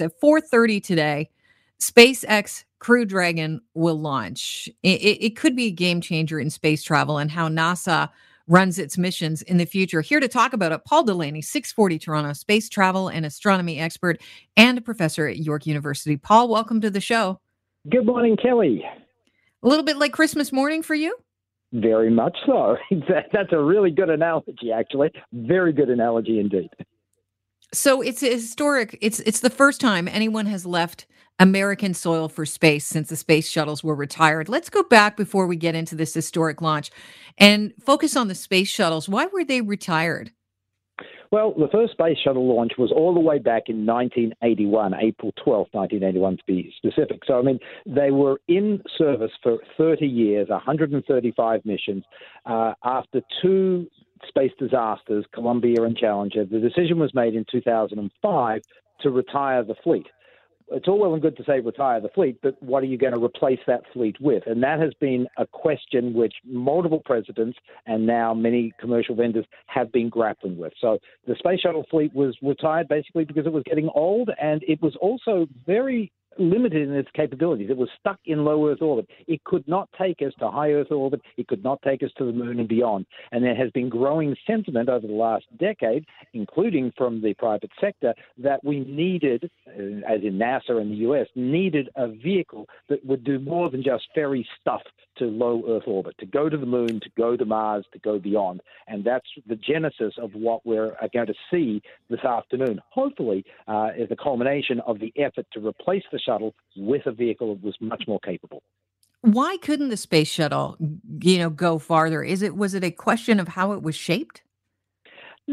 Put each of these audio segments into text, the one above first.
At 4:30 today, SpaceX Crew Dragon will launch. It, it, it could be a game changer in space travel and how NASA runs its missions in the future. Here to talk about it, Paul Delaney, 640 Toronto space travel and astronomy expert and a professor at York University. Paul, welcome to the show. Good morning, Kelly. A little bit like Christmas morning for you? Very much so. That's a really good analogy, actually. Very good analogy indeed. So it's historic. It's it's the first time anyone has left American soil for space since the space shuttles were retired. Let's go back before we get into this historic launch and focus on the space shuttles. Why were they retired? Well, the first space shuttle launch was all the way back in 1981, April 12, 1981 to be specific. So, I mean, they were in service for 30 years, 135 missions. Uh, after two space disasters, Columbia and Challenger, the decision was made in 2005 to retire the fleet it's all well and good to say retire the fleet, but what are you going to replace that fleet with? And that has been a question which multiple presidents and now many commercial vendors have been grappling with. So the space shuttle fleet was retired basically because it was getting old and it was also very limited in its capabilities. It was stuck in low Earth orbit. It could not take us to high Earth orbit. It could not take us to the moon and beyond. And there has been growing sentiment over the last decade, including from the private sector, that we needed, uh, as in NASA and the US, needed a vehicle that would do more than just ferry stuff to low Earth orbit, to go to the moon, to go to Mars, to go beyond. And that's the genesis of what we're uh, going to see this afternoon. Hopefully, uh, is the culmination of the effort to replace the shuttle with a vehicle that was much more capable. Why couldn't the space shuttle, you know, go farther? Is it was it a question of how it was shaped?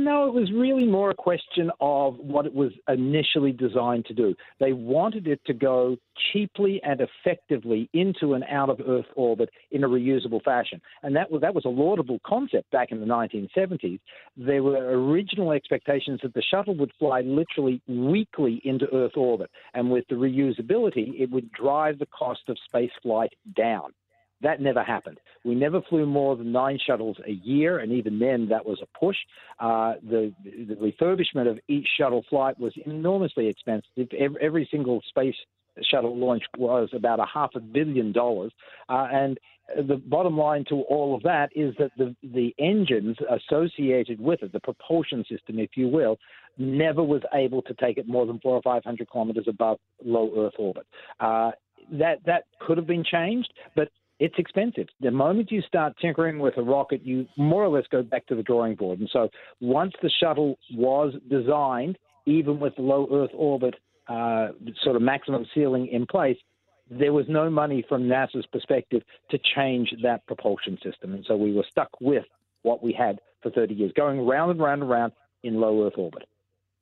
No, it was really more a question of what it was initially designed to do. They wanted it to go cheaply and effectively into and out of Earth orbit in a reusable fashion. And that was, that was a laudable concept back in the 1970s. There were original expectations that the shuttle would fly literally weekly into Earth orbit. And with the reusability, it would drive the cost of space flight down. That never happened. We never flew more than nine shuttles a year, and even then, that was a push. Uh, the, the refurbishment of each shuttle flight was enormously expensive. Every, single space shuttle launch was about a half a billion dollars, uh, and the bottom line to all of that is that the the engines associated with it, the propulsion system, if you will, never was able to take it more than four or five hundred kilometers above low Earth orbit. Uh, that that could have been changed, but it's expensive. The moment you start tinkering with a rocket, you more or less go back to the drawing board. And so once the shuttle was designed, even with low Earth orbit uh, sort of maximum ceiling in place, there was no money from NASA's perspective to change that propulsion system. And so we were stuck with what we had for 30 years, going round and round and round in low Earth orbit.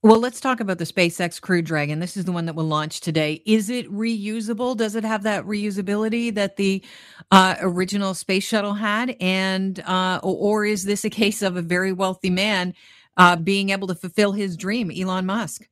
Well, let's talk about the SpaceX Crew Dragon. This is the one that will launch today. Is it reusable? Does it have that reusability that the uh, original space shuttle had? And uh, or is this a case of a very wealthy man uh, being able to fulfill his dream, Elon Musk?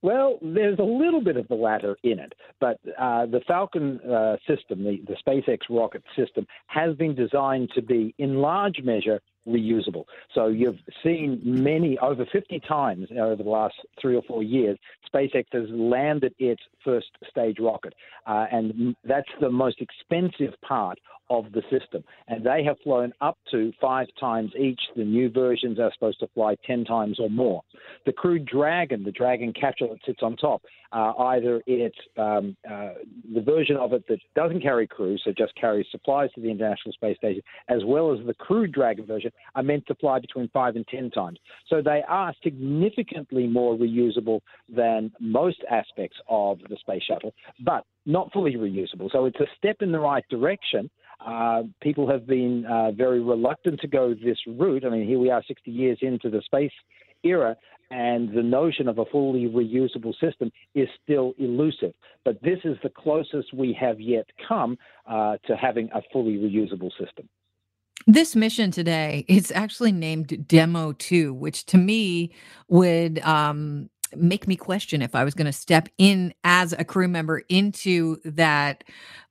Well, there's a little bit of the latter in it, but uh, the Falcon uh, system, the, the SpaceX rocket system, has been designed to be, in large measure, reusable. So you've seen many, over 50 times over the last three or four years, SpaceX has landed its first stage rocket. Uh, and that's the most expensive part of the system. And they have flown up to five times each. The new versions are supposed to fly 10 times or more. The Crew Dragon, the Dragon capsule that sits on top, uh, either it's um, uh, the version of it that doesn't carry crew, so just carries supplies to the International Space Station, as well as the Crew Dragon version, are meant to fly between five and 10 times. So they are significantly more reusable than most aspects of the space shuttle, but not fully reusable. So it's a step in the right direction. Uh, people have been uh, very reluctant to go this route. I mean, here we are 60 years into the space era, and the notion of a fully reusable system is still elusive. But this is the closest we have yet come uh, to having a fully reusable system. This mission today is actually named Demo 2, which to me would um, make me question if I was going to step in as a crew member into that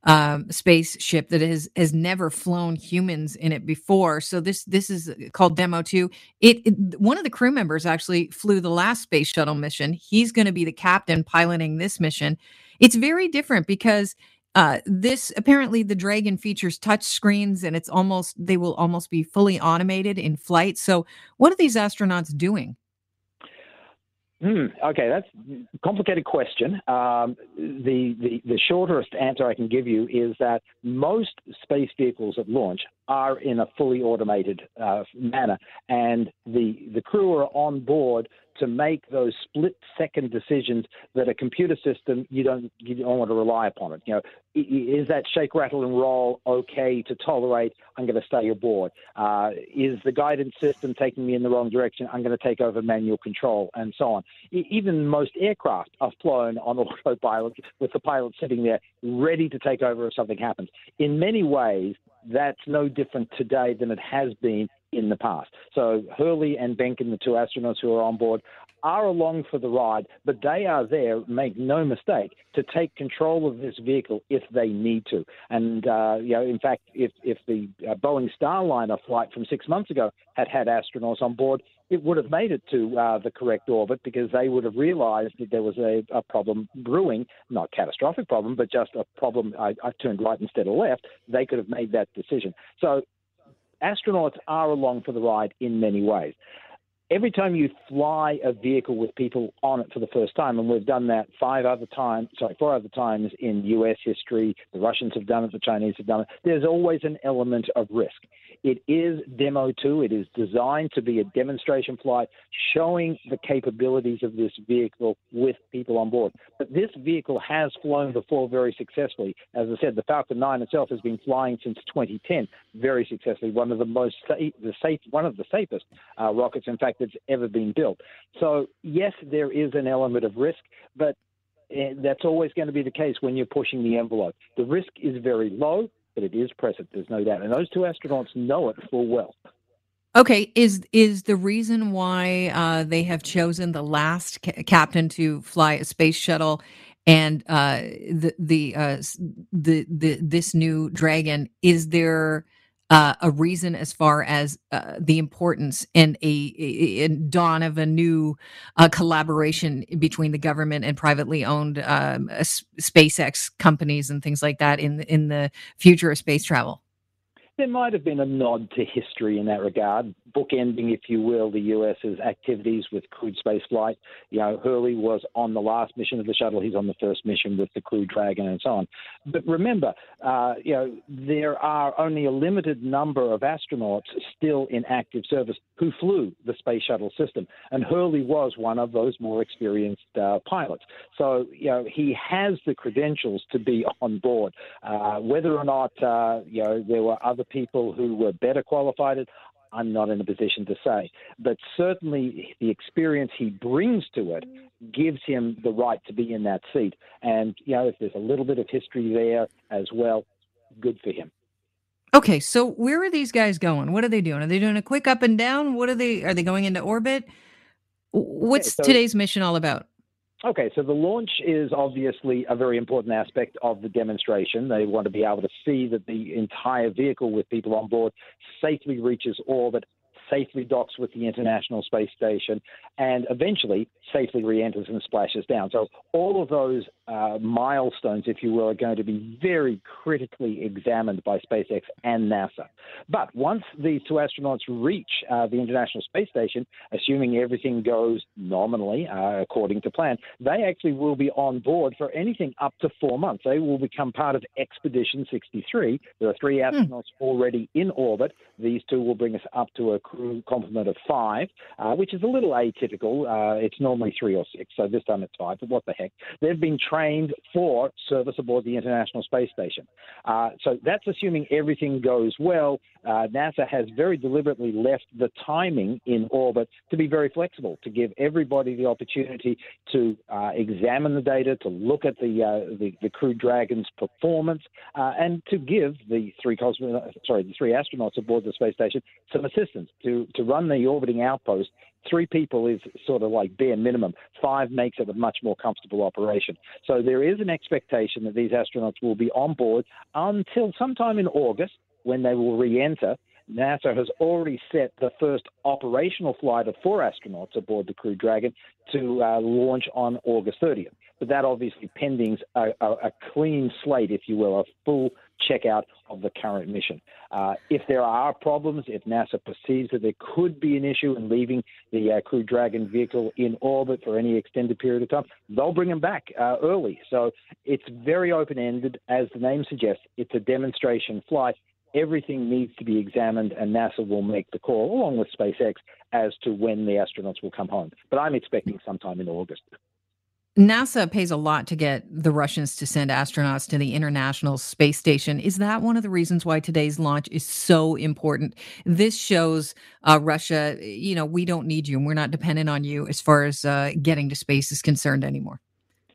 um, spaceship that has has never flown humans in it before. So this this is called Demo Two. It, it one of the crew members actually flew the last space shuttle mission. He's going to be the captain piloting this mission. It's very different because uh, this apparently the Dragon features touch screens and it's almost they will almost be fully automated in flight. So what are these astronauts doing? Hmm, okay, that's a complicated question. Um, the, the, the shortest answer I can give you is that most space vehicles at launch are in a fully automated uh, manner, and the the crew are on board to make those split second decisions that a computer system you don't you don't want to rely upon it. You know, is that shake, rattle, and roll okay to tolerate? I'm going to stay aboard. Uh, is the guidance system taking me in the wrong direction? I'm going to take over manual control, and so on. Even most aircraft are flown on autopilot with the pilot sitting there ready to take over if something happens. In many ways, that's no different today than it has been in the past. So Hurley and Behnken, the two astronauts who are on board, are along for the ride, but they are there, make no mistake, to take control of this vehicle if they need to. And, uh, you know, in fact, if, if the uh, Boeing Starliner flight from six months ago had had astronauts on board, it would have made it to uh, the correct orbit because they would have realized that there was a, a problem brewing, not catastrophic problem, but just a problem. I, I turned right instead of left. They could have made that decision. So astronauts are along for the ride in many ways. Every time you fly a vehicle with people on it for the first time, and we've done that five other times, sorry, four other times in U.S. history, the Russians have done it, the Chinese have done it, there's always an element of risk. It is Demo 2. It is designed to be a demonstration flight showing the capabilities of this vehicle with people on board. But this vehicle has flown before very successfully. As I said, the Falcon 9 itself has been flying since 2010 very successfully. One of the most safe, the safe, one of the safest uh, rockets, in fact, that's ever been built. So yes, there is an element of risk, but eh, that's always going to be the case when you're pushing the envelope. The risk is very low but it is present. There's no doubt, and those two astronauts know it full well. Okay, is is the reason why uh, they have chosen the last ca- captain to fly a space shuttle and uh, the the uh, the the this new Dragon? Is there uh, a reason as far as uh, the importance and a, a, dawn of a new uh, collaboration between the government and privately owned um, SpaceX companies and things like that in in the future of space travel there might have been a nod to history in that regard, bookending, if you will, the US's activities with crewed spaceflight. You know, Hurley was on the last mission of the shuttle. He's on the first mission with the Crew Dragon and so on. But remember, uh, you know, there are only a limited number of astronauts still in active service who flew the space shuttle system, and Hurley was one of those more experienced uh, pilots. So, you know, he has the credentials to be on board. Uh, whether or not, uh, you know, there were other people who were better qualified. I'm not in a position to say. But certainly the experience he brings to it gives him the right to be in that seat. And, you know, if there's a little bit of history there as well, good for him. Okay, so where are these guys going? What are they doing? Are they doing a quick up and down? What are they are they going into orbit? What's okay, so, today's mission all about? Okay, so the launch is obviously a very important aspect of the demonstration. They want to be able to see that the entire vehicle with people on board safely reaches orbit safely docks with the International Space Station, and eventually safely re enters and splashes down. So, all of those uh, milestones, if you will, are going to be very critically examined by SpaceX and NASA. But once these two astronauts reach uh, the International Space Station, assuming everything goes nominally uh, according to plan, they actually will be on board for anything up to four months. They will become part of Expedition 63. There are three hmm. astronauts mm. already in orbit. These two will bring us up to a complement of five, uh, which is a little atypical. Uh, it's normally three or six, so this time it's five, but what the heck. They've been trained for service aboard the International Space Station. Uh, so that's assuming everything goes well. Uh, NASA has very deliberately left the timing in orbit to be very flexible, to give everybody the opportunity to uh, examine the data, to look at the, uh, the, the Crew Dragon's performance, and to give the three sorry the three astronauts aboard the space station some assistance to to run the orbiting outpost Three people is sort of like bare minimum. Five makes it a much more comfortable operation. So there is an expectation that these astronauts will be on board until sometime in August when they will re enter. NASA has already set the first operational flight of four astronauts aboard the Crew Dragon to uh, launch on August 30th. But that obviously pending a, a, a, clean slate, if you will, a full checkout of the current mission. Uh, if there are problems, if NASA perceives that there could be an issue in leaving the uh, Crew Dragon vehicle in orbit for any extended period of time, they'll bring them back uh, early. So it's very open ended. As the name suggests, it's a demonstration flight everything needs to be examined, and NASA will make the call, along with SpaceX, as to when the astronauts will come home. But I'm expecting sometime in August. NASA pays a lot to get the Russians to send astronauts to the International Space Station. Is that one of the reasons why today's launch is so important? This shows uh, Russia, you know, we don't need you and we're not dependent on you as far as uh, getting to space is concerned anymore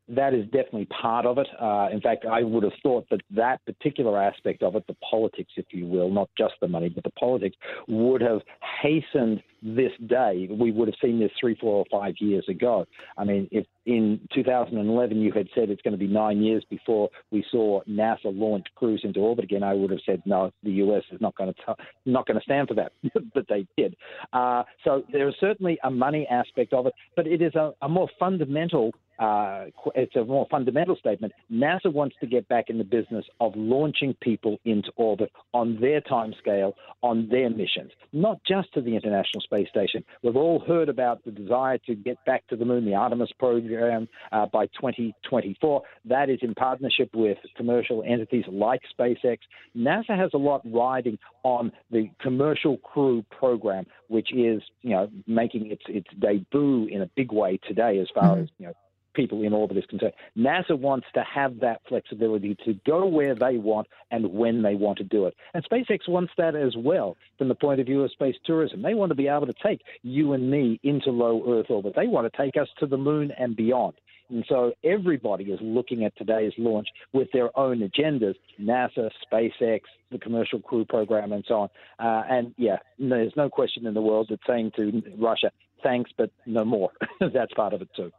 that is definitely part of it. Uh, in fact, I would have thought that that particular aspect of it, the politics, if you will, not just the money, but the politics, would have hastened this day. We would have seen this three, four, or five years ago. I mean, if in 2011 you had said it's going to be nine years before we saw NASA launch crews into orbit again, I would have said no, the US is not going to t- not going to stand for that, but they did. Uh, so there is certainly a money aspect of it, but it is a, a more fundamental uh, it's a more fundamental statement. NASA wants to get back in the business of launching people into orbit on their timescale, on their missions, not just to the International Space Station. We've all heard about the desire to get back to the moon, the Artemis program, uh, by 2024. That is in partnership with commercial entities like SpaceX. NASA has a lot riding on the commercial crew program, which is, you know, making its its debut in a big way today as far mm-hmm. as, you know, people in orbit is concerned. NASA wants to have that flexibility to go where they want and when they want to do it. And SpaceX wants that as well from the point of view of space tourism. They want to be able to take you and me into low Earth orbit. They want to take us to the moon and beyond. And so everybody is looking at today's launch with their own agendas NASA, SpaceX, the commercial crew program, and so on. Uh, and yeah, there's no question in the world that saying to Russia, thanks, but no more. That's part of it too.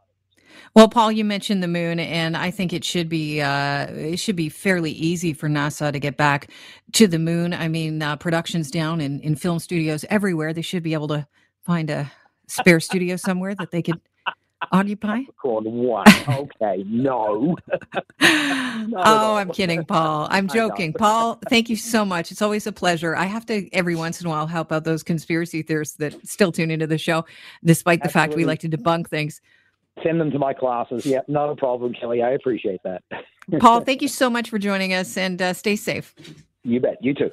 Well, Paul, you mentioned the moon, and I think it should be uh, it should be fairly easy for NASA to get back to the moon. I mean, uh, productions down in, in film studios everywhere. They should be able to find a spare studio somewhere that they could occupy. What? Okay, no. oh, I'm kidding, Paul. I'm joking. Paul, thank you so much. It's always a pleasure. I have to every once in a while help out those conspiracy theorists that still tune into the show, despite the Absolutely. fact we like to debunk things send them to my classes. Yeah, no problem, Kelly. I appreciate that. Paul, thank you so much for joining us and uh, stay safe. You bet. You too.